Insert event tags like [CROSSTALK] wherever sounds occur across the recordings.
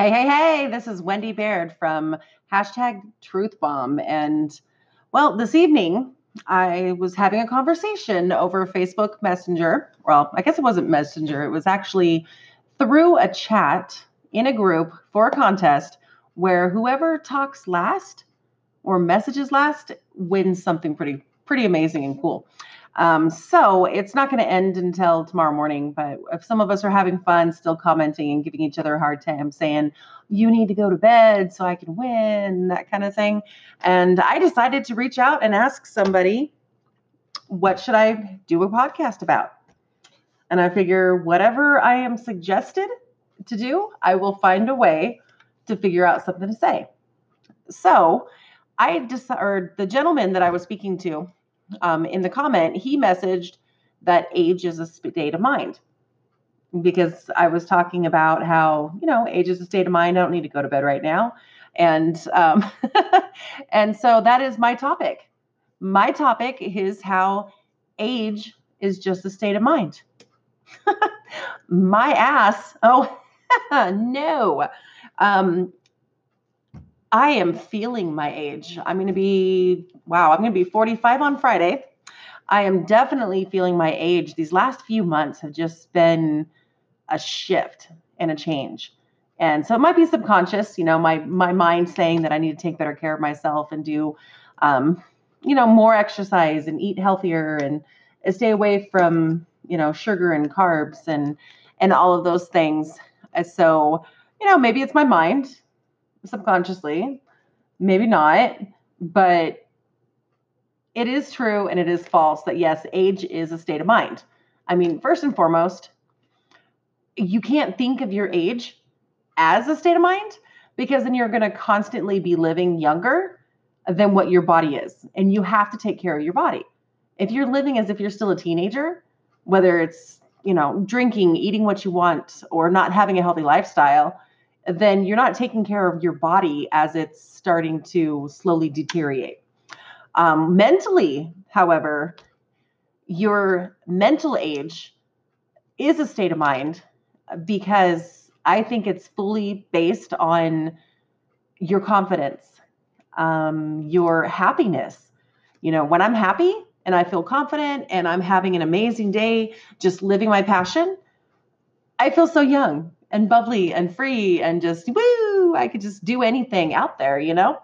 Hey, hey, hey, this is Wendy Baird from hashtag Truth Bomb. And well, this evening I was having a conversation over Facebook Messenger. Well, I guess it wasn't Messenger, it was actually through a chat in a group for a contest where whoever talks last or messages last wins something pretty pretty amazing and cool. Um, so it's not going to end until tomorrow morning. But if some of us are having fun, still commenting and giving each other a hard time, saying, you need to go to bed so I can win, that kind of thing. And I decided to reach out and ask somebody, what should I do a podcast about? And I figure whatever I am suggested to do, I will find a way to figure out something to say. So I or the gentleman that I was speaking to, um, in the comment, he messaged that age is a state of mind because I was talking about how you know age is a state of mind. I don't need to go to bed right now, and um, [LAUGHS] and so that is my topic. My topic is how age is just a state of mind. [LAUGHS] my ass. Oh [LAUGHS] no. Um, I am feeling my age. I'm going to be, wow, I'm going to be 45 on Friday. I am definitely feeling my age. These last few months have just been a shift and a change. And so it might be subconscious, you know, my my mind saying that I need to take better care of myself and do um, you know, more exercise and eat healthier and stay away from, you know, sugar and carbs and and all of those things. So, you know, maybe it's my mind subconsciously, maybe not, but it is true and it is false that yes, age is a state of mind. I mean, first and foremost, you can't think of your age as a state of mind because then you're going to constantly be living younger than what your body is. And you have to take care of your body. If you're living as if you're still a teenager, whether it's, you know, drinking, eating what you want, or not having a healthy lifestyle, then you're not taking care of your body as it's starting to slowly deteriorate. Um, mentally, however, your mental age is a state of mind because I think it's fully based on your confidence, um, your happiness. You know, when I'm happy and I feel confident and I'm having an amazing day, just living my passion, I feel so young and bubbly and free and just woo, I could just do anything out there, you know?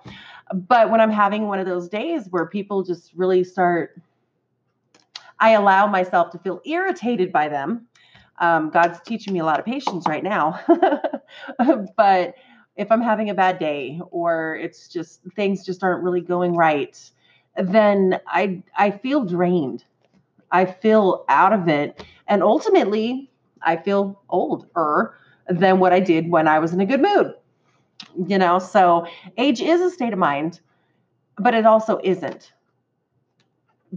But when I'm having one of those days where people just really start, I allow myself to feel irritated by them. Um, God's teaching me a lot of patience right now. [LAUGHS] but if I'm having a bad day or it's just things just aren't really going right, then I I feel drained. I feel out of it. And ultimately, I feel older than what I did when I was in a good mood. You know, so age is a state of mind, but it also isn't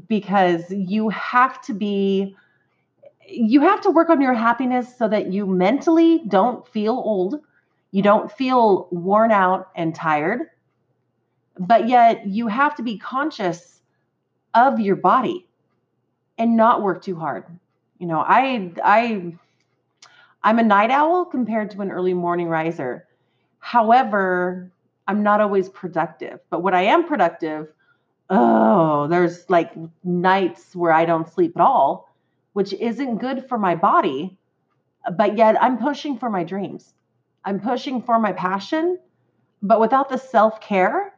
because you have to be you have to work on your happiness so that you mentally don't feel old, you don't feel worn out and tired, but yet you have to be conscious of your body and not work too hard. You know, I I I'm a night owl compared to an early morning riser. However, I'm not always productive. But when I am productive, oh, there's like nights where I don't sleep at all, which isn't good for my body. But yet I'm pushing for my dreams. I'm pushing for my passion. But without the self care,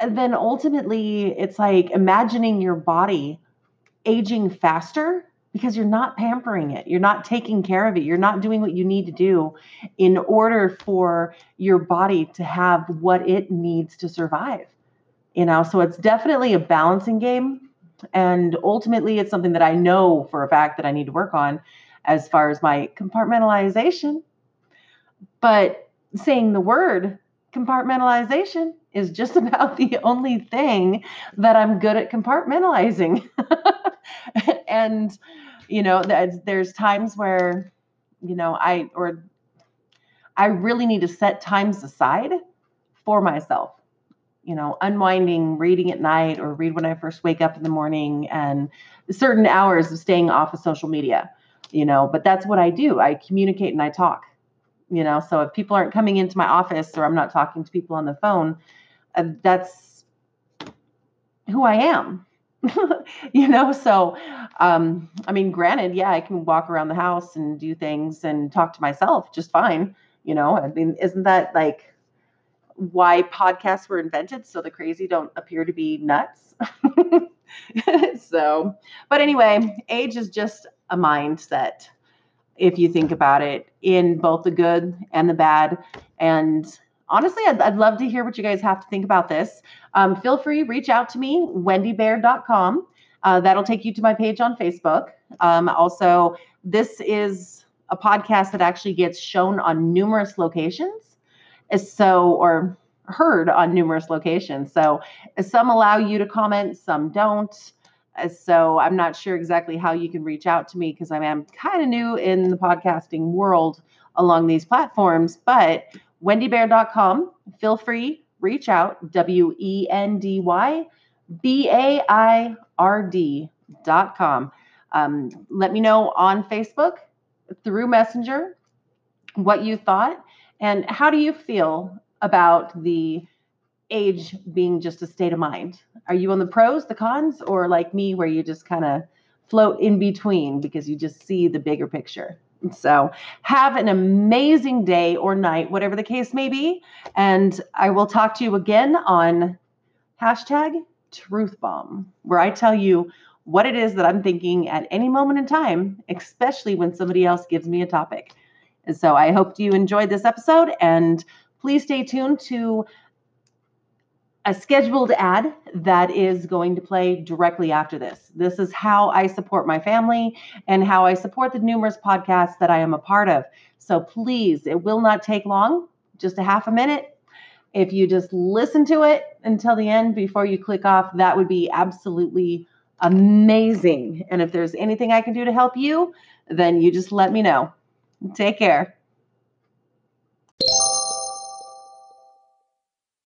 then ultimately it's like imagining your body aging faster because you're not pampering it. You're not taking care of it. You're not doing what you need to do in order for your body to have what it needs to survive. You know, so it's definitely a balancing game. And ultimately, it's something that I know for a fact that I need to work on as far as my compartmentalization. But saying the word compartmentalization is just [LAUGHS] about the only thing that I'm good at compartmentalizing. [LAUGHS] [LAUGHS] and you know there's times where you know i or i really need to set times aside for myself you know unwinding reading at night or read when i first wake up in the morning and certain hours of staying off of social media you know but that's what i do i communicate and i talk you know. So if people aren't coming into my office or I'm not talking to people on the phone, uh, that's who I am. [LAUGHS] you know, so um, I mean, granted, yeah, I can walk around the house and do things and talk to myself just fine. You know, I mean, isn't that like why podcasts were invented? So the crazy don't appear to be nuts. [LAUGHS] so, but anyway, age is just a mindset if you think about it in both the good and the bad. And honestly, I'd, I'd love to hear what you guys have to think about this. Um, feel free, reach out to me, wendybaird.com. Uh, that'll take you to my page on Facebook. Um, also, this is a podcast that actually gets shown on numerous locations. So, or heard on numerous locations. So, some allow you to comment, some don't. So, I'm not sure exactly how you can reach out to me because I am kind of new in the podcasting world along these platforms. But wendybaird.com, feel free, reach out, W E N D Y B A I R D.com. Um, let me know on Facebook through Messenger what you thought and how do you feel about the age being just a state of mind? Are you on the pros, the cons, or like me, where you just kind of float in between because you just see the bigger picture? So, have an amazing day or night, whatever the case may be. And I will talk to you again on hashtag truth bomb, where I tell you what it is that I'm thinking at any moment in time, especially when somebody else gives me a topic. And so I hope you enjoyed this episode and please stay tuned to a scheduled ad that is going to play directly after this. This is how I support my family and how I support the numerous podcasts that I am a part of. So please, it will not take long, just a half a minute. If you just listen to it until the end before you click off, that would be absolutely amazing. And if there's anything I can do to help you, then you just let me know. Take care.